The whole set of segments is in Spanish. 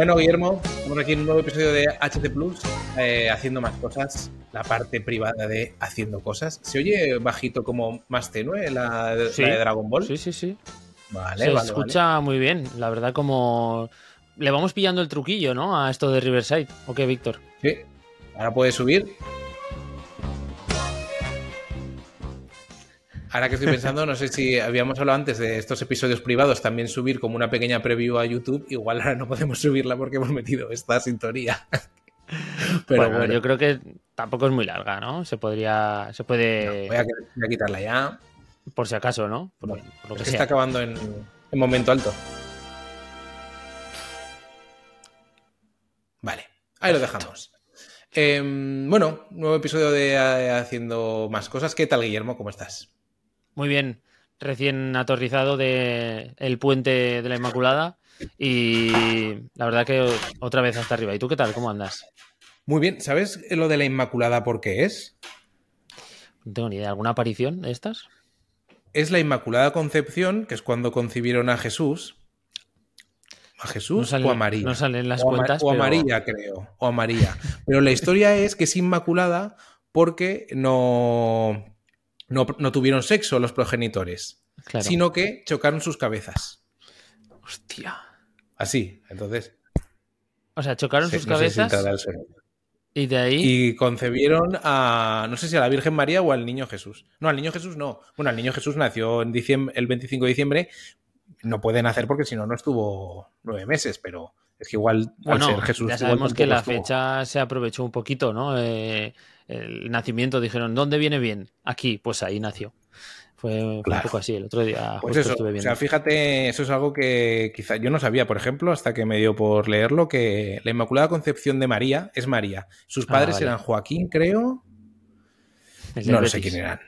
Bueno, Guillermo, estamos aquí en un nuevo episodio de HC Plus, eh, haciendo más cosas, la parte privada de haciendo cosas. ¿Se oye bajito como más tenue la, de Dragon Ball? Sí, sí, sí. Vale, Se vale, escucha muy bien. La verdad, como. Le vamos pillando el truquillo, ¿no? A esto de Riverside. ¿O qué, Víctor? Sí. Ahora puedes subir. Ahora que estoy pensando, no sé si habíamos hablado antes de estos episodios privados, también subir como una pequeña preview a YouTube. Igual ahora no podemos subirla porque hemos metido esta sintonía. Pero bueno, bueno, yo creo que tampoco es muy larga, ¿no? Se podría. Se puede. voy, a, voy a quitarla ya. Por si acaso, ¿no? Por, Bueno, por lo Es que que sea. está acabando en, en momento alto. Vale, ahí lo dejamos. Em, bueno, nuevo episodio de eh, Haciendo Más Cosas. ¿Qué tal, Guillermo? ¿Cómo estás? Muy bien. Recién aterrizado de el puente de la Inmaculada. Y la verdad que otra vez hasta arriba. ¿Y tú qué tal? ¿Cómo andas? Muy bien, ¿sabes lo de la Inmaculada por qué es? No tengo ni idea. ¿Alguna aparición de estas? Es la Inmaculada Concepción, que es cuando concibieron a Jesús. ¿A No Jesús o a María? no salen las o, a, cuentas. o a pero- María, creo. O a María. Pero la historia es que es inmaculada porque no, no, no tuvieron sexo los progenitores, Claro. sino que chocaron sus cabezas. Hostia. Así, entonces. O sea, chocaron sus no cabezas y de ahí. Y concebieron a, no sé si a la Virgen María o al Niño Jesús. No, al Niño Jesús no. Bueno, al Niño Jesús nació en diciembre, el 25 de diciembre. No puede nacer porque si no, no estuvo nueve meses, pero es que igual Bueno, al ser Jesús. ya sabemos que la estuvo. fecha se aprovechó un poquito, ¿no? Eh, el nacimiento dijeron, ¿dónde viene bien? Aquí, pues ahí nació. Fue, fue un poco así. El otro día Pues eso, estuve o sea, fíjate, eso es algo que quizá yo no sabía, por ejemplo, hasta que me dio por leerlo, que la Inmaculada Concepción de María es María. Sus Ah, padres vale. eran Joaquín, creo. No lo sé quién eran.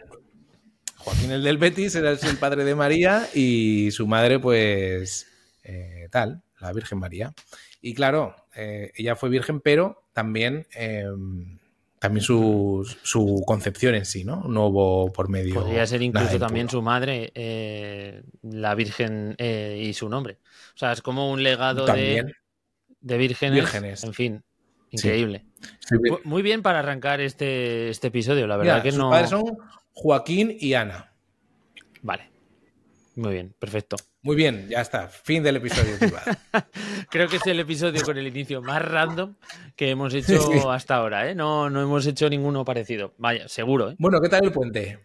Joaquín el del Betis era el padre de María y su madre, pues, eh, tal, la Virgen María. Y claro, eh, ella fue virgen, pero también, eh, también su, su concepción en sí, ¿no? No hubo por medio. Podría ser incluso también su madre, eh, la Virgen eh, y su nombre. O sea, es como un legado de, de vírgenes. Vírgenes. En fin, increíble. Sí, Muy bien para arrancar este, este episodio, la verdad Mira, que sus no. padres son Joaquín y Ana. Vale. Muy bien, perfecto. Muy bien, ya está. Fin del episodio. privado. Creo que es el episodio con el inicio más random que hemos hecho hasta ahora, ¿eh? No, no hemos hecho ninguno parecido. Vaya, seguro, ¿eh? bueno, ¿qué tal el puente?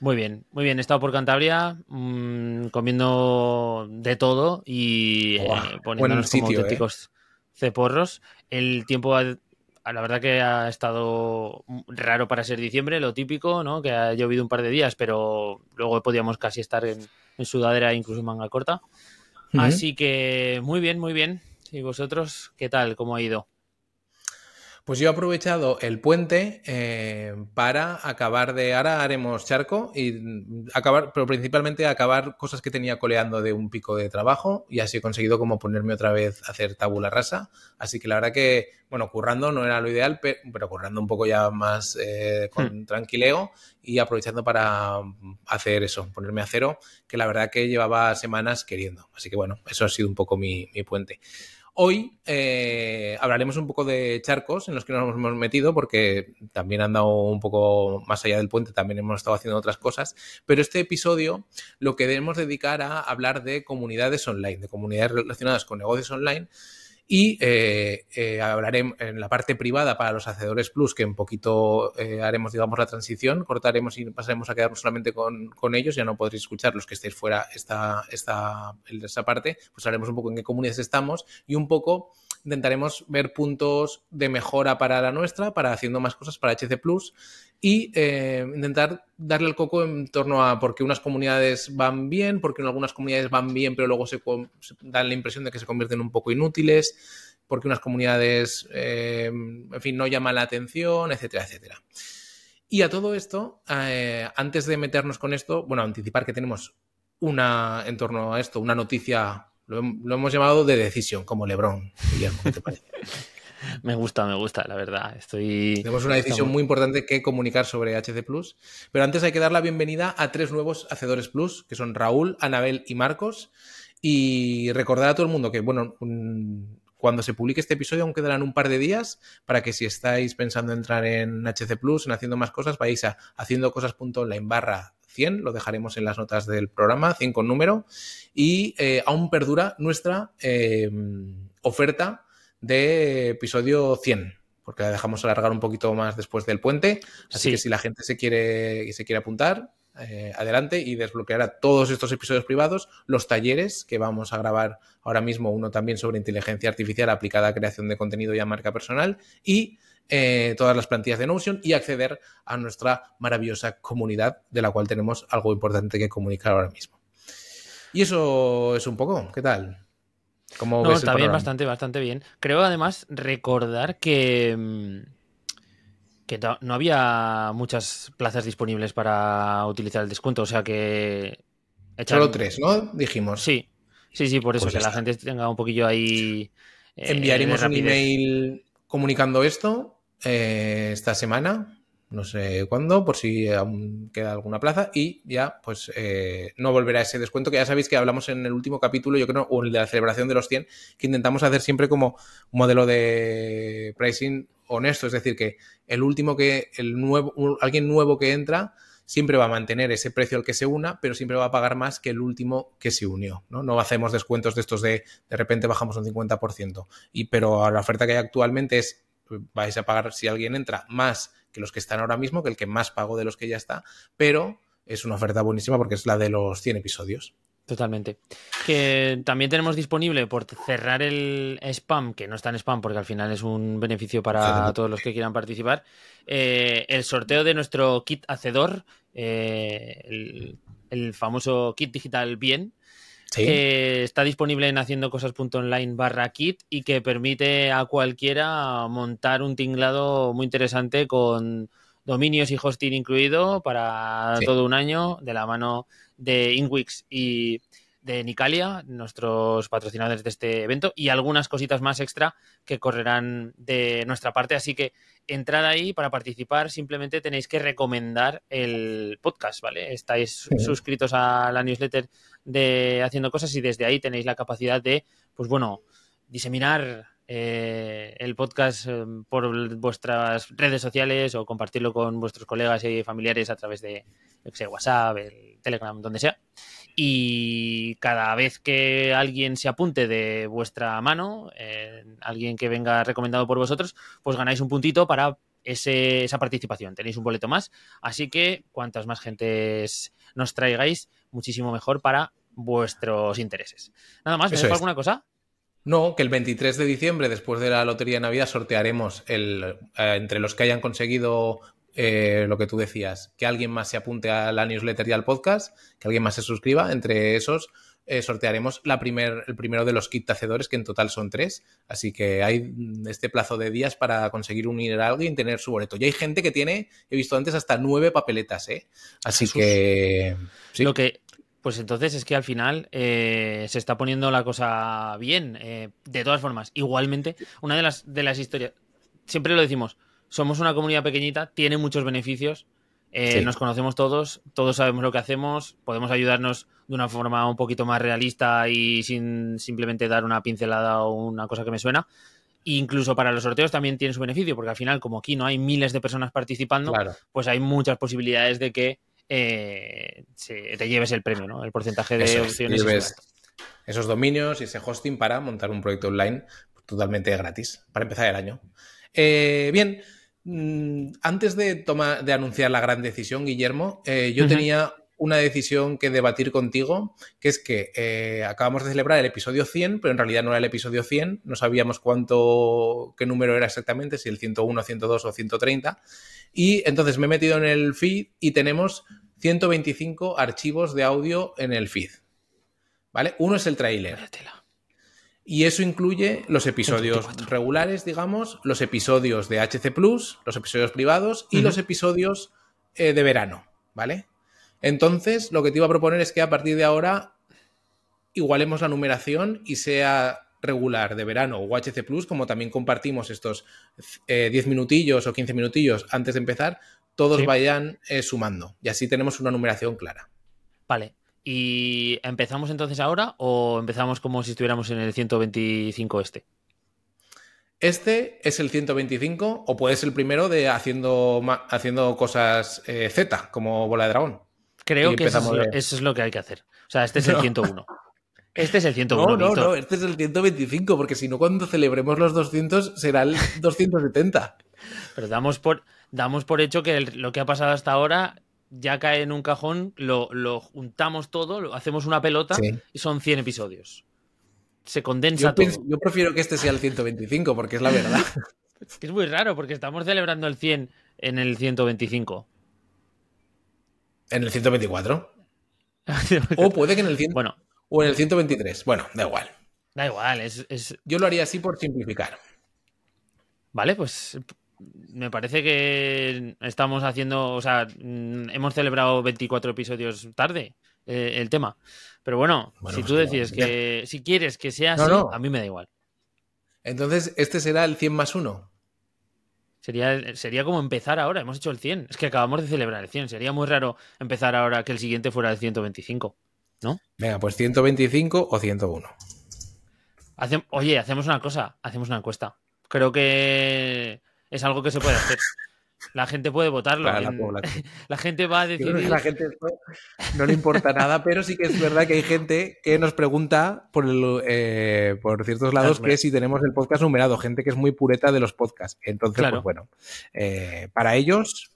Muy bien, muy bien. He estado por Cantabria mm, comiendo de todo y eh, poniéndonos como sitio, ¿eh? auténticos ceporros. El tiempo, ha- la verdad que ha estado raro para ser diciembre, lo típico, ¿no? Que ha llovido un par de días, pero luego podíamos casi estar en, en sudadera, incluso en manga corta. Así que muy bien, muy bien. ¿Y vosotros qué tal? ¿Cómo ha ido? Pues yo he aprovechado el puente eh, para acabar de. Ahora haremos charco y mm, acabar, pero principalmente acabar cosas que tenía coleando de un pico de trabajo y así he conseguido como ponerme otra vez a hacer tabula rasa. Así que la verdad que, bueno, currando no era lo ideal, pe- pero currando un poco ya más eh, con tranquileo y aprovechando para mm, hacer eso, ponerme a cero, que la verdad que llevaba semanas queriendo. Así que bueno, eso ha sido un poco mi, mi puente. Hoy eh, hablaremos un poco de charcos en los que nos hemos metido, porque también han dado un poco más allá del puente, también hemos estado haciendo otras cosas, pero este episodio lo queremos dedicar a hablar de comunidades online, de comunidades relacionadas con negocios online. Y eh, eh, hablaremos en la parte privada para los hacedores plus, que en poquito eh, haremos, digamos, la transición, cortaremos y pasaremos a quedarnos solamente con, con ellos, ya no podréis escuchar los que estéis fuera esta, esta, esta parte, pues haremos un poco en qué comunidades estamos y un poco intentaremos ver puntos de mejora para la nuestra, para haciendo más cosas para HC Plus y eh, intentar darle el coco en torno a por qué unas comunidades van bien, porque en algunas comunidades van bien, pero luego se, dan la impresión de que se convierten un poco inútiles, porque unas comunidades, eh, en fin, no llaman la atención, etcétera, etcétera. Y a todo esto, eh, antes de meternos con esto, bueno, anticipar que tenemos una, en torno a esto, una noticia, lo, hem- lo hemos llamado de decisión, como Lebron. Guillermo, ¿qué te parece? Me gusta, me gusta, la verdad. Estoy. Tenemos una decisión estamos- muy importante que comunicar sobre HC Plus. Pero antes hay que dar la bienvenida a tres nuevos hacedores Plus, que son Raúl, Anabel y Marcos. Y recordar a todo el mundo que, bueno, cuando se publique este episodio aún quedarán un par de días para que si estáis pensando entrar en HC Plus, en haciendo más cosas, vais a haciendo cosas.online barra 100, lo dejaremos en las notas del programa, 100 con número, y eh, aún perdura nuestra eh, oferta de episodio 100 porque la dejamos alargar un poquito más después del puente. Así que si la gente se quiere, se quiere apuntar, eh, adelante y desbloqueará todos estos episodios privados, los talleres que vamos a grabar ahora mismo, uno también sobre inteligencia artificial aplicada a creación de contenido y a marca personal y eh, todas las plantillas de Notion y acceder a nuestra maravillosa comunidad de la cual tenemos algo importante que comunicar ahora mismo. Y eso es un poco, ¿qué tal? no, está bien, bastante, bastante bien. Creo además recordar que, mm, que no había muchas plazas disponibles para utilizar el descuento, o sea que... Solo tres, ¿no? Dijimos. Sí, sí, sí, por eso, pues que la gente tenga un poquillo ahí... Eh, Enviaremos un email comunicando esto eh, esta semana no sé cuándo, por si aún queda alguna plaza, y ya, pues eh, no volverá ese descuento, que ya sabéis que hablamos en el último capítulo, yo creo, o el de la celebración de los 100, que intentamos hacer siempre como modelo de pricing honesto, es decir, que el último que, el nuevo, alguien nuevo que entra, siempre va a mantener ese precio al que se una, pero siempre va a pagar más que el último que se unió. No, no hacemos descuentos de estos de de repente bajamos un 50%. Y, pero la oferta que hay actualmente es vais a pagar si alguien entra más que los que están ahora mismo, que el que más pago de los que ya está, pero es una oferta buenísima porque es la de los 100 episodios. Totalmente. Que también tenemos disponible por cerrar el spam, que no está en spam porque al final es un beneficio para todos los que quieran participar, eh, el sorteo de nuestro kit hacedor, eh, el, el, famoso kit digital bien, que está disponible en haciendocosas.online barra kit y que permite a cualquiera montar un tinglado muy interesante con dominios y hosting incluido para todo un año de la mano de Inwix y de Nicalia, nuestros patrocinadores de este evento, y algunas cositas más extra que correrán de nuestra parte. Así que entrad ahí para participar, simplemente tenéis que recomendar el podcast, ¿vale? Estáis suscritos a la newsletter de Haciendo Cosas y desde ahí tenéis la capacidad de, pues bueno, diseminar eh, el podcast eh, por vuestras redes sociales o compartirlo con vuestros colegas y familiares a través de WhatsApp, el Telegram, donde sea. Y cada vez que alguien se apunte de vuestra mano, eh, alguien que venga recomendado por vosotros, pues ganáis un puntito para esa participación. Tenéis un boleto más. Así que cuantas más gentes nos traigáis, muchísimo mejor para vuestros intereses. Nada más, ¿me alguna cosa? No, que el 23 de diciembre, después de la Lotería de Navidad, sortearemos el, eh, entre los que hayan conseguido eh, lo que tú decías, que alguien más se apunte a la newsletter y al podcast, que alguien más se suscriba. Entre esos eh, sortearemos la primer, el primero de los kit hacedores, que en total son tres. Así que hay este plazo de días para conseguir unir a alguien y tener su boleto. Y hay gente que tiene, he visto antes, hasta nueve papeletas, ¿eh? Así que. Lo que pues entonces es que al final eh, se está poniendo la cosa bien. Eh, de todas formas, igualmente, una de las, de las historias, siempre lo decimos, somos una comunidad pequeñita, tiene muchos beneficios, eh, nos conocemos todos, todos sabemos lo que hacemos, podemos ayudarnos de una forma un poquito más realista y sin simplemente dar una pincelada o una cosa que me suena. incluso para los sorteos también tiene su beneficio, porque al final, como aquí no hay miles de personas participando, pues hay muchas posibilidades de que eh, te lleves el premio, ¿no? El porcentaje de opciones. esos dominios y ese hosting para montar un proyecto online totalmente gratis para empezar el año. Eh, bien, mm, antes de, tomar, de anunciar la gran decisión, Guillermo, eh, yo tenía una decisión que debatir contigo, que es que acabamos de celebrar el episodio 100, pero en realidad no era el episodio 100, no sabíamos cuánto, qué número era exactamente, si el 101, 102 o 130. Y entonces me he metido en el feed y tenemos 125 archivos de audio en el feed. ¿Vale? Uno es el tráiler. Y eso incluye los episodios regulares, digamos, los episodios de HC Plus, los episodios privados y los episodios eh, de verano, ¿vale? Entonces, lo que te iba a proponer es que a partir de ahora igualemos la numeración y sea regular de verano o HC Plus, como también compartimos estos 10 eh, minutillos o 15 minutillos antes de empezar, todos vayan eh, sumando y así tenemos una numeración clara. Vale. ¿Y empezamos entonces ahora o empezamos como si estuviéramos en el 125 este? Este es el 125 o puede ser el primero de haciendo, haciendo cosas eh, Z, como bola de dragón. Creo que eso es, lo, que hay que hacer. O sea, este es el 101. Este es el 101. No, no, no, este es el 125, porque si no, cuando celebremos los 200 será el 270. Pero damos por, damos por hecho que lo que ha pasado hasta ahora ya cae en un cajón, lo, juntamos todo, lo, hacemos una pelota y son 100 episodios. Se condensa todo. yo prefiero que este sea el 125, porque es la verdad. es muy raro, porque estamos celebrando el 100 en el 125. ¿En el 124? o puede que en el 100... Bueno. O en el 123. Bueno, da igual. Da igual, es... Yo lo haría así por simplificar. Vale, pues me parece que estamos haciendo, o sea, hemos celebrado 24 episodios tarde eh, el tema. Pero bueno, si pues tú decides que, si quieres que sea así, a mí me da igual. Entonces, ¿este será el 100 más 1? Sería, sería como empezar ahora, hemos hecho el 100. Es que acabamos de celebrar el 100. Sería muy raro empezar ahora que el siguiente fuera el 125, ¿no? Venga, pues 125 o 101. oye, hacemos una cosa, hacemos una encuesta. Creo que es algo que se puede hacer. La gente puede votarlo. La, gente va a decidir. la gente no le importa nada, pero sí que es verdad que hay gente que nos pregunta por, eh, por ciertos lados que si tenemos el podcast numerado, gente que es muy pureta de los podcasts. Entonces, pues bueno, eh, para ellos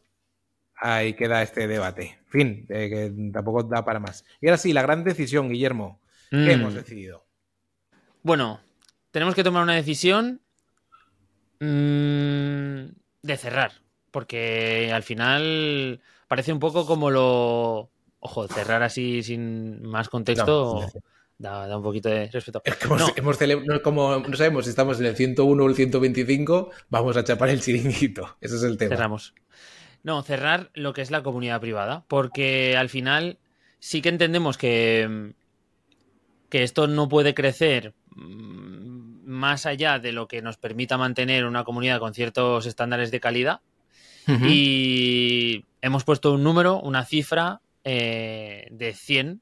ahí queda este debate. Fin, eh, que tampoco da para más. Y ahora sí, la gran decisión, Guillermo. ¿Qué mm. hemos decidido? Bueno, tenemos que tomar una decisión Mm, de cerrar, porque al final parece un poco como lo... Ojo, cerrar así sin más contexto da, un poquito de respeto. no. como no sabemos si estamos en el 101 o el 125, vamos a chapar el chiringuito. Ese es el tema. Cerramos. No, cerrar lo que es la comunidad privada, porque al final sí que entendemos que, que esto no puede crecer mm, más allá de lo que nos permita mantener una comunidad con ciertos estándares de calidad. Y hemos puesto un número, una cifra eh, de 100,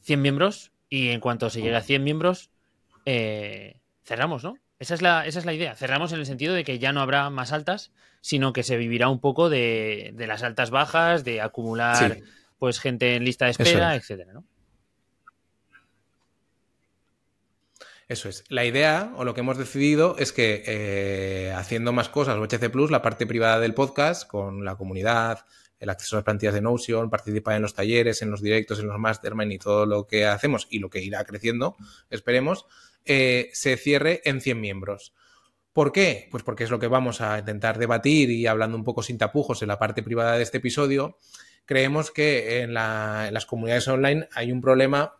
100 miembros. Y en cuanto se llegue a 100 miembros, eh, cerramos, ¿no? Esa es, la, esa es la idea. Cerramos en el sentido de que ya no habrá más altas, sino que se vivirá un poco de, las altas bajas, de acumular pues gente en lista de espera, etcétera, ¿no? Eso es. La idea, o lo que hemos decidido, es que eh, haciendo más cosas, HC Plus, la parte privada del podcast, con la comunidad, el acceso a las plantillas de Notion, participar en los talleres, en los directos, en los mastermind y todo lo que hacemos y lo que irá creciendo, esperemos, eh, se cierre en 100 miembros. ¿Por qué? Pues porque es lo que vamos a intentar debatir y hablando un poco sin tapujos en la parte privada de este episodio. Creemos que en las comunidades online hay un problema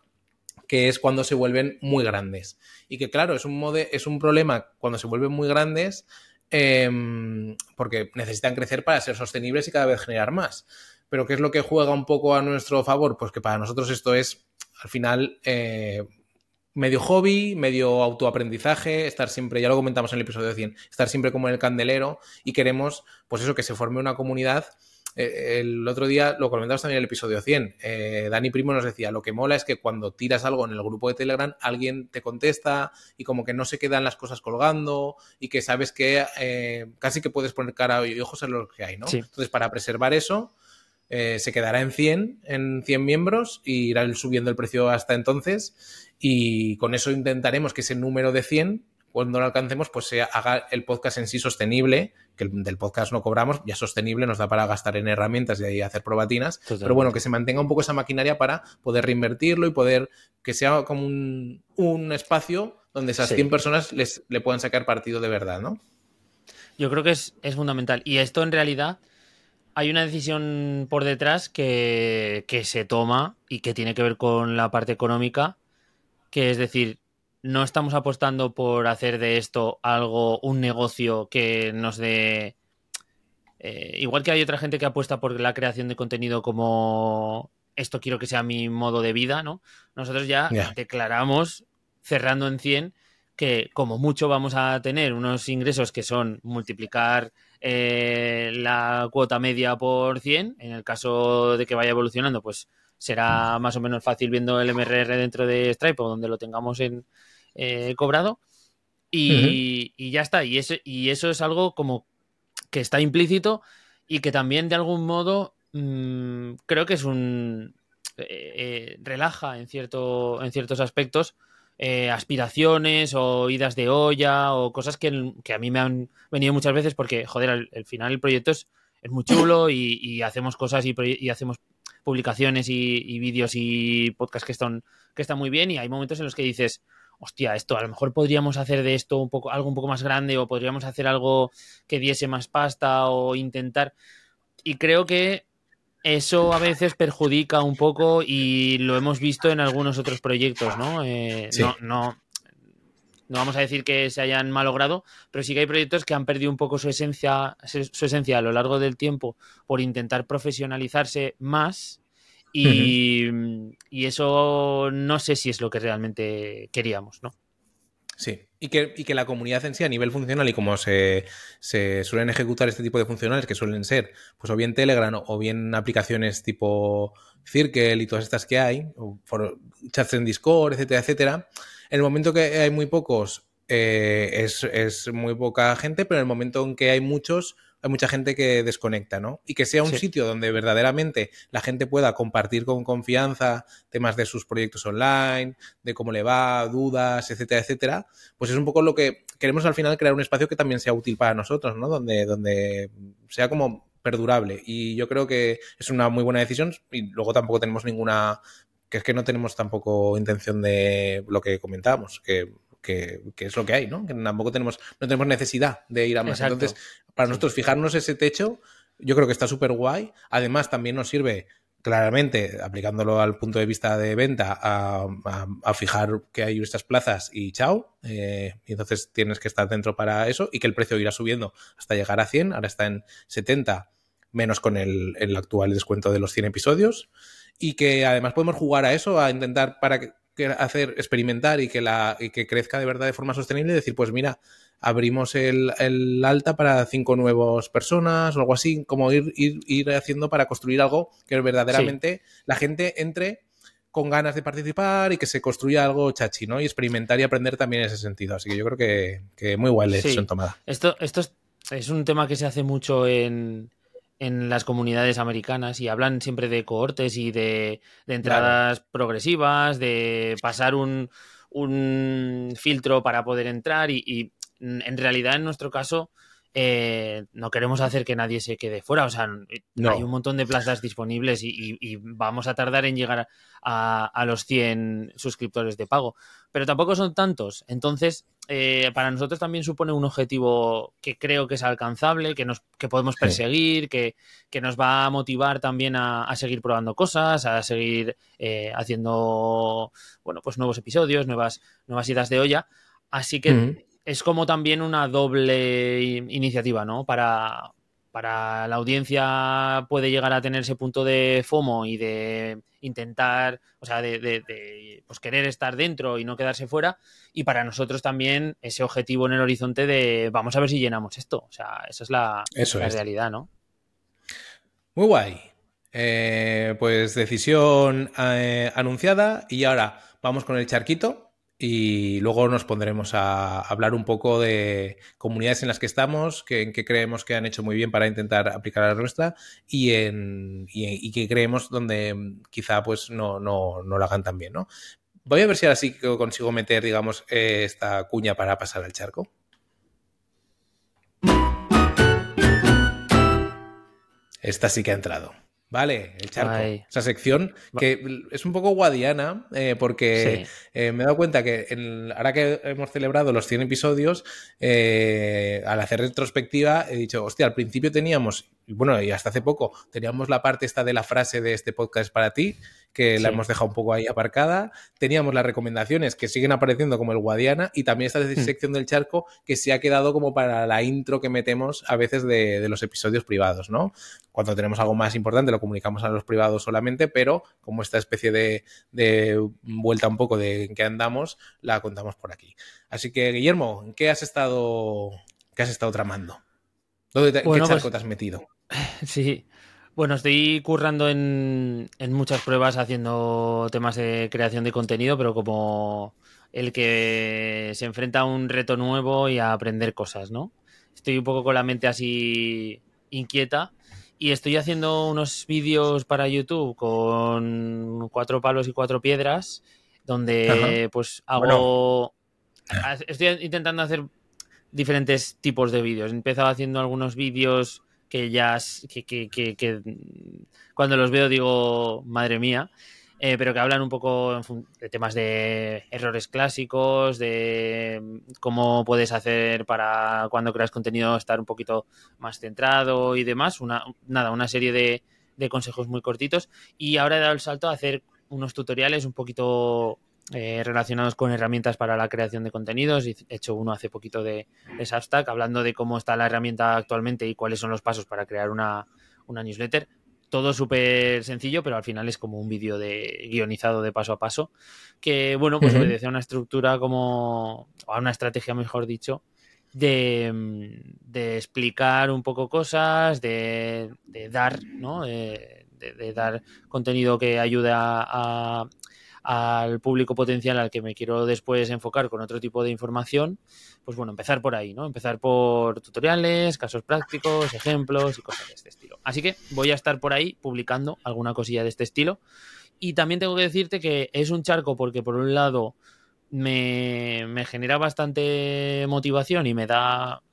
que es cuando se vuelven muy grandes. Y que claro, es un, es un problema cuando se vuelven muy grandes em, porque necesitan crecer para ser sostenibles y cada vez generar más. Pero ¿qué es lo que juega un poco a nuestro favor? Pues que para nosotros esto es, al final, eh, medio hobby, medio autoaprendizaje, estar siempre, ya lo comentamos en el episodio 100, estar siempre como en el candelero y queremos, pues eso, que se forme una comunidad el otro día lo comentamos también en el episodio 100. Eh, Dani Primo nos decía, lo que mola es que cuando tiras algo en el grupo de Telegram, alguien te contesta y como que no se quedan las cosas colgando y que sabes que eh, casi que puedes poner cara y ojos en lo que hay, ¿no? Entonces, para preservar eso, se quedará en 100, en 100 miembros y irá subiendo el precio hasta entonces y con eso intentaremos que ese número de 100 cuando lo alcancemos, pues se haga el podcast en sí sostenible, que del podcast no cobramos, ya sostenible, nos da para gastar en herramientas y ahí hacer probatinas, pero bueno, que se mantenga un poco esa maquinaria para poder reinvertirlo y poder que sea como un, espacio donde esas 100 personas les, le puedan sacar partido de verdad, ¿no? Yo creo que es, es fundamental. Y esto en realidad hay una decisión por detrás que, que se toma y que tiene que ver con la parte económica, que es decir, no estamos apostando por hacer de esto algo, un negocio que nos dé... Eh, igual que hay otra gente que apuesta por la creación de contenido como esto quiero que sea mi modo de vida, ¿no? Nosotros ya declaramos, cerrando en 100, que como mucho vamos a tener unos ingresos que son multiplicar eh, la cuota media por 100, en el caso de que vaya evolucionando, pues será más o menos fácil viendo el MRR dentro de Stripe o donde lo tengamos en eh, cobrado. Y, y, ya está. Y eso, y eso es algo como que está implícito y que también de algún modo mmm, creo que es un... Eh, eh, relaja en, cierto, en ciertos aspectos eh, aspiraciones o idas de olla o cosas que, que, a mí me han venido muchas veces porque, joder, al, al final el proyecto es, es muy chulo y, y hacemos cosas y, y, hacemos publicaciones y, y vídeos y podcasts que están, que están muy bien y hay momentos en los que dices, hostia, esto a lo mejor podríamos hacer de esto un poco, algo un poco más grande o podríamos hacer algo que diese más pasta o intentar. Y creo que eso a veces perjudica un poco y lo hemos visto en algunos otros proyectos, ¿no? Eh, sí. no, no, no vamos a decir que se hayan malogrado, pero sí que hay proyectos que han perdido un poco su esencia, su esencia a lo largo del tiempo por intentar profesionalizarse más y, uh -huh. y, eso no sé si es lo que realmente queríamos, ¿no? Sí, y que, y que, la comunidad en sí, a nivel funcional y como se, se, suelen ejecutar este tipo de funcionales, que suelen ser, pues o bien Telegram o bien aplicaciones tipo Circle y todas estas que hay, o por chats en Discord, etcétera, etcétera, en el momento que hay muy pocos, eh, es, es muy poca gente, pero en el momento en que hay muchos, hay mucha gente que desconecta, ¿no? Y que sea un sí. sitio donde verdaderamente la gente pueda compartir con confianza temas de sus proyectos online, de cómo le va, dudas, etcétera, etcétera, pues es un poco lo que queremos al final crear un espacio que también sea útil para nosotros, ¿no? Donde, donde sea como perdurable. Y yo creo que es una muy buena decisión y luego tampoco tenemos ninguna que es que no tenemos tampoco intención de lo que comentábamos, que que, que, es lo que hay, ¿no? Que tampoco tenemos, no tenemos necesidad de ir a más. Exacto. Entonces, para nosotros fijarnos ese techo, yo creo que está súper guay. Además, también nos sirve claramente, aplicándolo al punto de vista de venta, a, a, a fijar que hay estas plazas y chao. Eh, y entonces tienes que estar dentro para eso y que el precio irá subiendo hasta llegar a 100. Ahora está en 70, menos con el, el actual descuento de los 100 episodios. Y que además podemos jugar a eso, a intentar para que que hacer, experimentar y que, la, y que crezca de verdad de forma sostenible y decir, pues mira, abrimos el, el alta para cinco nuevas personas o algo así, como ir, ir, ir haciendo para construir algo que verdaderamente sí. la gente entre con ganas de participar y que se construya algo chachi, ¿no? Y experimentar y aprender también en ese sentido. Así que yo creo que, que muy guay la decisión sí. tomada. Esto, esto es, es un tema que se hace mucho en, en las comunidades americanas y hablan siempre de cohortes y de, de entradas claro. progresivas, de pasar un, un, filtro para poder entrar y, y, en realidad en nuestro caso eh, no queremos hacer que nadie se quede fuera, o sea, no. hay un montón de plazas disponibles y, y, y vamos a tardar en llegar a, a, los 100 suscriptores de pago, pero tampoco son tantos, entonces eh, para nosotros también supone un objetivo que creo que es alcanzable, que, nos, que podemos perseguir, sí. que, que, nos va a motivar también a, a seguir probando cosas, a seguir eh, haciendo, bueno, pues nuevos episodios, nuevas, nuevas ideas de olla, así que... Mm -hmm es como también una doble iniciativa, ¿no? Para, para la audiencia puede llegar a tener ese punto de FOMO y de intentar, o sea, de, de, de pues querer estar dentro y no quedarse fuera. Y para nosotros también ese objetivo en el horizonte de vamos a ver si llenamos esto. O sea, esa es la, Eso la es. realidad, ¿no? Muy guay. Eh, pues decisión eh, anunciada y ahora vamos con el charquito y luego nos pondremos a hablar un poco de comunidades en las que estamos, que, en que creemos que han hecho muy bien para intentar aplicar a la nuestra y, en, y, que creemos donde quizá pues no, no, no lo hagan tan bien, ¿no? Voy a ver si ahora sí consigo meter, digamos, esta cuña para pasar al charco. Esta sí que ha entrado. Vale, el charco. Ay. Esa sección que es un poco guadiana, eh, porque sí. eh, me he dado cuenta que en, ahora que hemos celebrado los 100 episodios, eh, al hacer retrospectiva, he dicho, hostia, al principio teníamos, bueno, y hasta hace poco, teníamos la parte esta de la frase de este podcast para ti, que sí. la hemos dejado un poco ahí aparcada. Teníamos las recomendaciones que siguen apareciendo como el Guadiana y también esta mm. sección del charco que se ha quedado como para la intro que metemos a veces de, de, los episodios privados, ¿no? Cuando tenemos algo más importante lo comunicamos a los privados solamente, pero como esta especie de, de vuelta un poco de en qué andamos, la contamos por aquí. Así que, Guillermo, ¿en qué has estado, qué has estado tramando? ¿Dónde te, bueno, ¿En qué charco pues, te has metido? Sí, Bueno, estoy currando en, en, muchas pruebas haciendo temas de creación de contenido, pero como el que se enfrenta a un reto nuevo y a aprender cosas, ¿no? Estoy un poco con la mente así inquieta y estoy haciendo unos vídeos para YouTube con cuatro palos y cuatro piedras, donde pues hago... Estoy intentando hacer diferentes tipos de vídeos. He empezado haciendo algunos vídeos que ya que, que, que, cuando los veo digo, madre mía, eh, pero que hablan un poco de temas de errores clásicos, de cómo puedes hacer para cuando creas contenido estar un poquito más centrado y demás. Una, nada, una serie de, de consejos muy cortitos. Y ahora he dado el salto a hacer unos tutoriales un poquito eh, relacionados con herramientas para la creación de contenidos. He hecho uno hace poquito de, de Substack, hablando de cómo está la herramienta actualmente y cuáles son los pasos para crear una, una newsletter. Todo súper sencillo, pero al final es como un vídeo de guionizado de paso a paso, que bueno, pues obedece a una estructura como, o a una estrategia, mejor dicho, de, de explicar un poco cosas, de, de dar, ¿no? De, de, dar contenido que ayude a, a, al público potencial al que me quiero después enfocar con otro tipo de información, pues bueno, empezar por ahí, ¿no? Empezar por tutoriales, casos prácticos, ejemplos y cosas de este estilo. Así que voy a estar por ahí publicando alguna cosilla de este estilo. Y también tengo que decirte que es un charco porque por un lado me, genera bastante motivación y me da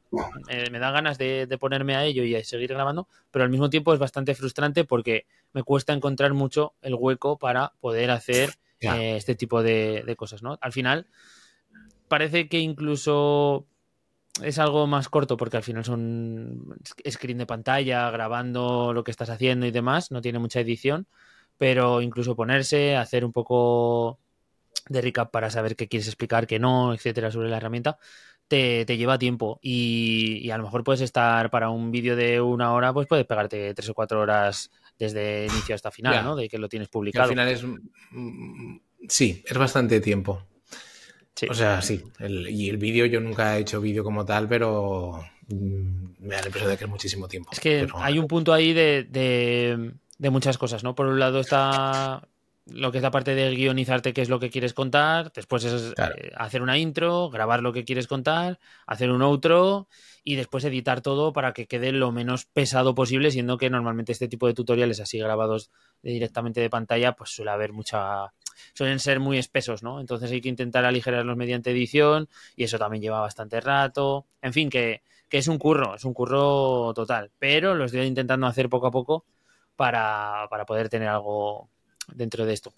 eh, me da ganas de, de, ponerme a ello y a seguir grabando, pero al mismo tiempo es bastante frustrante porque me cuesta encontrar mucho el hueco para poder hacer eh, este tipo de, cosas, ¿no? Al final, parece que incluso es algo más corto porque al final son screen de pantalla, grabando lo que estás haciendo y demás, no tiene mucha edición, pero incluso ponerse, hacer un poco de recap para saber qué quieres explicar, qué no, etcétera, sobre la herramienta, te, te lleva tiempo y, y, a lo mejor puedes estar para un vídeo de una hora, pues puedes pegarte tres o cuatro horas desde inicio hasta final, yeah. ¿no? De que lo tienes publicado. al final es. Sí, es bastante tiempo. Sí. O sea, sí. El, y el vídeo, yo nunca he hecho vídeo como tal, pero me da la impresión de que es muchísimo tiempo. Es que pero... hay un punto ahí de, de, de, muchas cosas, ¿no? Por un lado está lo que es la parte de guionizarte qué es lo que quieres contar, después es claro. eh, hacer una intro, grabar lo que quieres contar, hacer un outro y después editar todo para que quede lo menos pesado posible, siendo que normalmente este tipo de tutoriales así grabados directamente de pantalla, pues suele haber mucha suelen ser muy espesos, ¿no? Entonces hay que intentar aligerarlos mediante edición y eso también lleva bastante rato. En fin, que, que es un curro, es un curro total, pero lo estoy intentando hacer poco a poco para, para poder tener algo dentro de esto.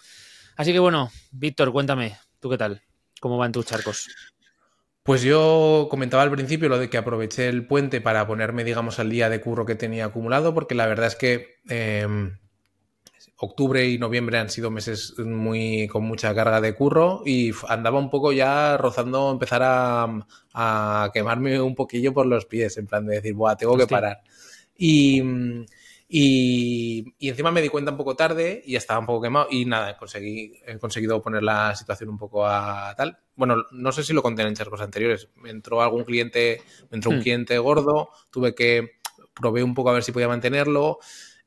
Así que bueno, Víctor, cuéntame, ¿tú qué tal? ¿Cómo van tus charcos? Pues yo comentaba al principio lo de que aproveché el puente para ponerme, digamos, al día de curro que tenía acumulado, porque la verdad es que eh, octubre y noviembre han sido meses muy con mucha carga de curro y andaba un poco ya rozando empezar a, a quemarme un poquillo por los pies, en plan de decir, Buah, tengo que parar. Y, y, y, encima me di cuenta un poco tarde y estaba un poco quemado y nada, conseguí, he conseguido poner la situación un poco a tal. Bueno, no sé si lo conté en charcos anteriores. Me entró algún cliente, me entró un hmm. cliente gordo, tuve que probé un poco a ver si podía mantenerlo.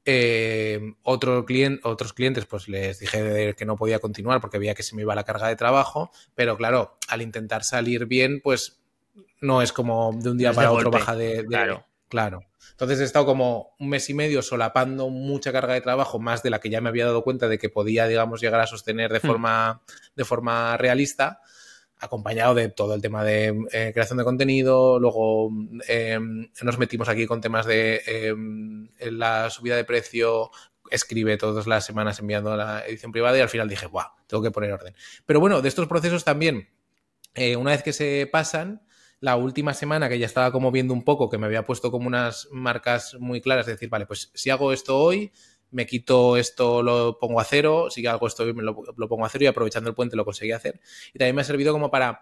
Eh, otro cliente, otros clientes, pues les dije que no podía continuar porque veía que se me iba la carga de trabajo, pero claro, al intentar salir bien, pues no es como de un día es para otro golpe. baja de, de, Claro. Claro. Entonces he estado como un mes y medio solapando mucha carga de trabajo, más de la que ya me había dado cuenta de que podía, digamos, llegar a sostener de forma, mm. de forma realista, acompañado de todo el tema de eh, creación de contenido. Luego eh, nos metimos aquí con temas de eh, la subida de precio. Escribe todas las semanas enviando a la edición privada y al final dije, ¡guau! Tengo que poner orden. Pero bueno, de estos procesos también, eh, una vez que se pasan, la última semana que ya estaba como viendo un poco, que me había puesto como unas marcas muy claras, de decir, vale, pues si hago esto hoy, me quito esto, lo pongo a cero, si hago esto hoy, me lo, lo pongo a cero y aprovechando el puente lo conseguí hacer. Y también me ha servido como para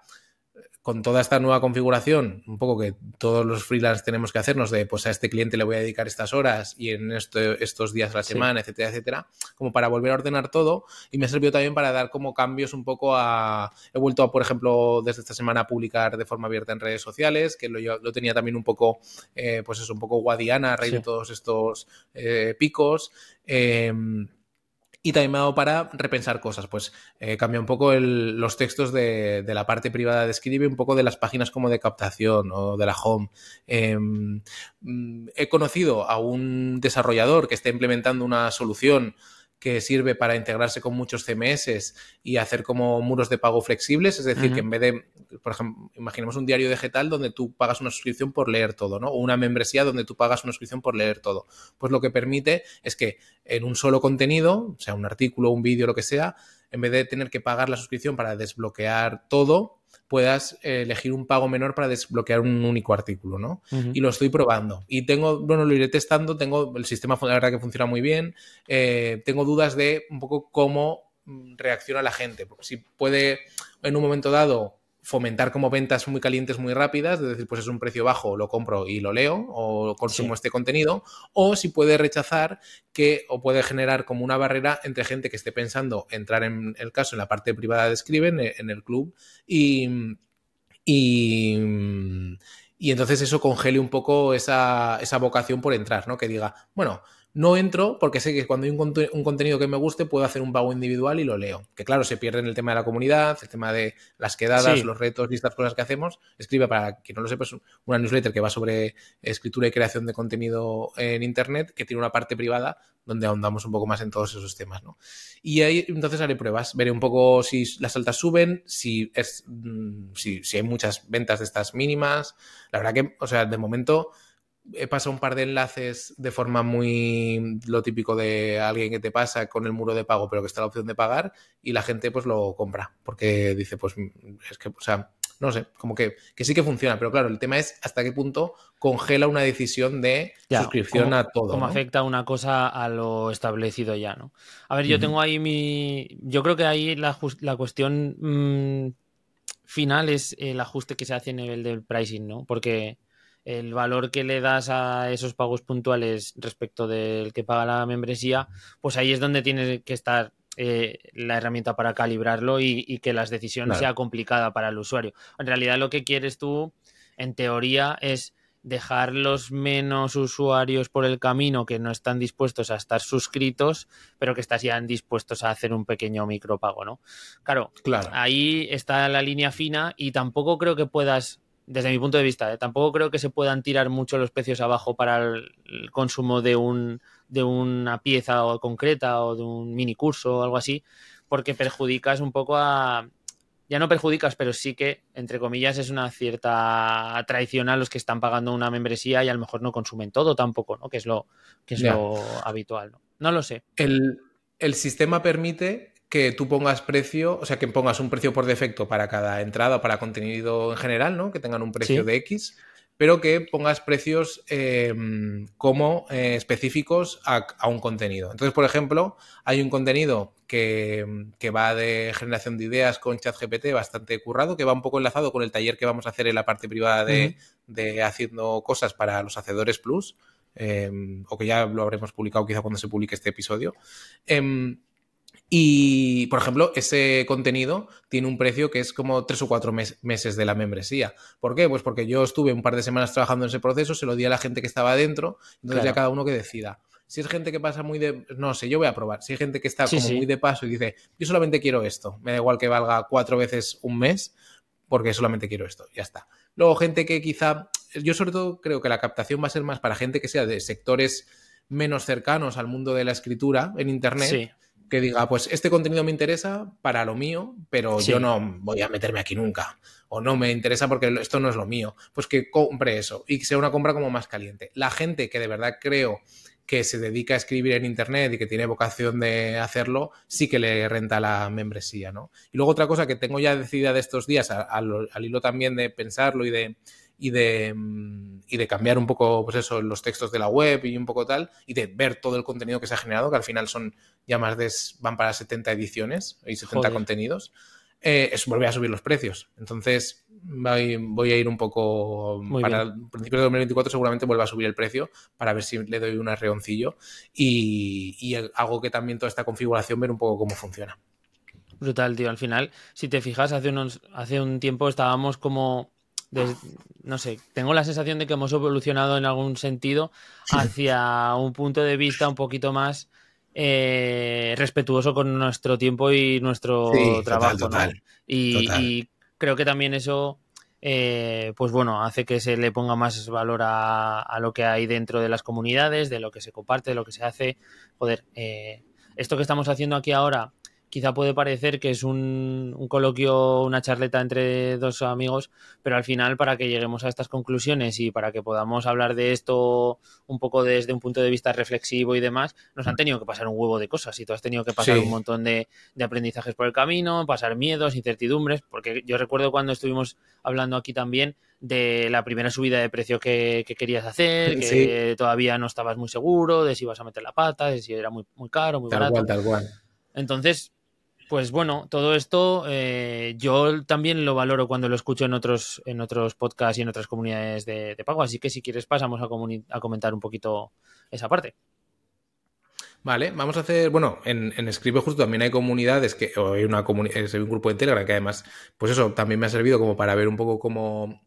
con toda esta nueva configuración, un poco que todos los freelance tenemos que hacernos de, pues a este cliente le voy a dedicar estas horas y en estos días a la semana, etcétera, etcétera, como para volver a ordenar todo. Y me ha servido también para dar como cambios un poco a... He vuelto, a, por ejemplo, desde esta semana a publicar de forma abierta en redes sociales, que lo, lo tenía también un poco, eh, pues eso, un poco guadiana a raíz de todos estos eh, picos. Eh, y también para repensar cosas. Pues eh, cambia un poco los textos de, la parte privada de Escribe, un poco de las páginas como de captación o de la home. Em, mm, he conocido a un desarrollador que está implementando una solución que sirve para integrarse con muchos CMS y hacer como muros de pago flexibles, es decir, que en vez de, por ejemplo, imaginemos un diario digital donde tú pagas una suscripción por leer todo, ¿no? O una membresía donde tú pagas una suscripción por leer todo. Pues lo que permite es que en un solo contenido, sea un artículo, un vídeo, lo que sea, en vez de tener que pagar la suscripción para desbloquear todo, puedas eh, elegir un pago menor para desbloquear un único artículo, ¿no? Y lo estoy probando. Y tengo, bueno, lo iré testando, tengo, el sistema la verdad que funciona muy bien, eh, tengo dudas de un poco cómo mm, reacciona la gente, porque si puede en un momento dado fomentar como ventas muy calientes, muy rápidas, es decir, pues es un precio bajo, lo compro y lo leo o consumo este contenido, o si puede rechazar que o puede generar como una barrera entre gente que esté pensando entrar en el caso en la parte privada de Escriben, en el club, y, y, y entonces eso congele un poco esa, esa vocación por entrar, ¿no? Que diga, bueno, no entro porque sé que cuando hay un, contenido que me guste puedo hacer un pago individual y lo leo. Que claro, se pierde en el tema de la comunidad, el tema de las quedadas, los retos y estas cosas que hacemos. Escribe, para quien no lo sepa, es una newsletter que va sobre escritura y creación de contenido en Internet, que tiene una parte privada donde ahondamos un poco más en todos esos temas. ¿no? Y ahí entonces haré pruebas, veré un poco si las altas suben, si, es, mm, si, si hay muchas ventas de estas mínimas. La verdad que, o sea, de momento he pasado un par de enlaces de forma muy lo típico de alguien que te pasa con el muro de pago, pero que está la opción de pagar y la gente pues lo compra porque dice, pues es que, o sea, no sé, como que, que sí que funciona, pero claro, el tema es hasta qué punto congela una decisión de suscripción a todo. Cómo afecta una cosa a lo establecido ya, ¿no? A ver, yo tengo ahí mi... Yo creo que ahí la, la cuestión mm, final es el ajuste que se hace a nivel del pricing, ¿no? Porque el valor que le das a esos pagos puntuales respecto del que paga la membresía, pues ahí es donde tiene que estar eh, la herramienta para calibrarlo y, que las decisiones sea complicada para el usuario. En realidad lo que quieres tú, en teoría, es dejar los menos usuarios por el camino que no están dispuestos a estar suscritos, pero que estarían dispuestos a hacer un pequeño micropago, ¿no? Claro, claro. ahí está la línea fina y tampoco creo que puedas desde mi punto de vista, ¿eh? tampoco creo que se puedan tirar mucho los precios abajo para el, consumo de, un, de una pieza concreta o de un mini curso o algo así, porque perjudicas un poco a... Ya no perjudicas, pero sí que, entre comillas, es una cierta traición a los que están pagando una membresía y a lo mejor no consumen todo tampoco, ¿no? Que es lo, que es lo habitual, ¿no? No lo sé. El, el sistema permite que tú pongas precio, o sea, que pongas un precio por defecto para cada entrada para contenido en general, ¿no? Que tengan un precio de X, pero que pongas precios em, como eh, específicos a, un contenido. Entonces, por ejemplo, hay un contenido que, va de generación de ideas con ChatGPT bastante currado, que va un poco enlazado con el taller que vamos a hacer en la parte privada de, haciendo cosas para los hacedores plus, em, o que ya lo habremos publicado quizá cuando se publique este episodio. Y, por ejemplo, ese contenido tiene un precio que es como tres o cuatro meses de la membresía. ¿Por qué? Pues porque yo estuve un par de semanas trabajando en ese proceso, se lo di a la gente que estaba dentro, entonces ya cada uno que decida. Si es gente que pasa muy de. No sé, yo voy a probar. Si hay gente que está como muy de paso y dice, yo solamente quiero esto, me da igual que valga cuatro veces un mes, porque solamente quiero esto, ya está. Luego, gente que quizá. Yo, sobre todo, creo que la captación va a ser más para gente que sea de sectores menos cercanos al mundo de la escritura en Internet. Sí que diga, pues este contenido me interesa para lo mío, pero yo no voy a meterme aquí nunca. O no me interesa porque esto no es lo mío. Pues que compre eso y que sea una compra como más caliente. La gente que de verdad creo que se dedica a escribir en Internet y que tiene vocación de hacerlo, sí que le renta la membresía, ¿no? Y luego otra cosa que tengo ya decidida de estos días, al hilo también de pensarlo y de, y de, mm, y de cambiar un poco, pues eso, los textos de la web y un poco tal, y de ver todo el contenido que se ha generado, que al final son ya más de, van para 70 ediciones y 70 contenidos. eh, es volver a subir los precios. Entonces, voy a ir un poco para principios de 2024 seguramente vuelva a subir el precio para ver si le doy un arreoncillo y, hago que también toda esta configuración ver un poco cómo funciona. Brutal, tío. Al final, si te fijas, hace, unos, hace un tiempo estábamos como no sé, tengo la sensación de que hemos evolucionado en algún sentido hacia un punto de vista un poquito más eh, respetuoso con nuestro tiempo y nuestro trabajo. y, creo que también eso, eh, pues bueno, hace que se le ponga más valor a, lo que hay dentro de las comunidades, de lo que se comparte, de lo que se hace. Joder, eh, esto que estamos haciendo aquí ahora quizá puede parecer que es un, coloquio, una charleta entre dos amigos, pero al final para que lleguemos a estas conclusiones y para que podamos hablar de esto un poco desde un punto de vista reflexivo y demás, nos han tenido que pasar un huevo de cosas y tú has tenido que pasar un montón de, aprendizajes por el camino, pasar miedos, incertidumbres, porque yo recuerdo cuando estuvimos hablando aquí también de la primera subida de precio que, querías hacer, que todavía no estabas muy seguro de si ibas a meter la pata, de si era muy, muy caro, muy tal barato. Cual, tal cual. Entonces, pues bueno, todo esto eh, yo también lo valoro cuando lo escucho en otros, en otros podcasts y en otras comunidades de, pago, así que si quieres pasamos a, comentar un poquito esa parte. Vale, vamos a hacer, bueno, en, en justo también hay comunidades que, o hay una comunidad, un grupo de Telegram que además, pues eso, también me ha servido como para ver un poco cómo,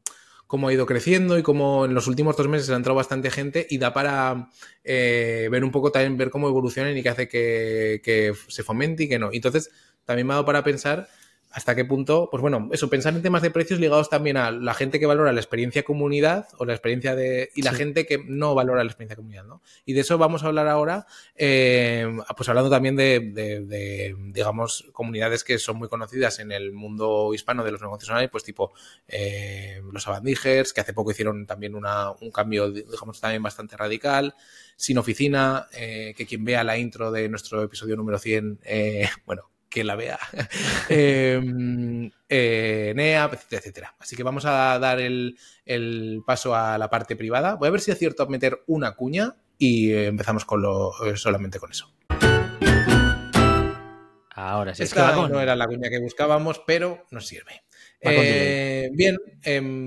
cómo ha ido creciendo y cómo en los últimos dos meses ha entrado bastante gente y da para eh, ver un poco también, ver cómo evolucionan y qué hace que, que se fomente y que no. Entonces, también me ha dado para pensar hasta qué punto, pues bueno, eso, pensar en temas de precios ligados también a la gente que valora la experiencia comunidad o la experiencia de. y la gente que no valora la experiencia comunidad, ¿no? Y de eso vamos a hablar ahora, eh, pues hablando también de, digamos, comunidades que son muy conocidas en el mundo hispano de los negocios online, pues tipo eh, los Abandijers, que hace poco hicieron también una, un cambio, digamos, también bastante radical. Sin oficina, eh, que quien vea la intro de nuestro episodio número 100, bueno, que la vea, em, eh, NEA, etcétera, etcétera. Así que vamos a dar el, paso a la parte privada. Voy a ver si acierto meter una cuña y empezamos con lo, eh, solamente con eso. Ahora sí. Esta no era la cuña que buscábamos, pero nos sirve. Eh, bien, em,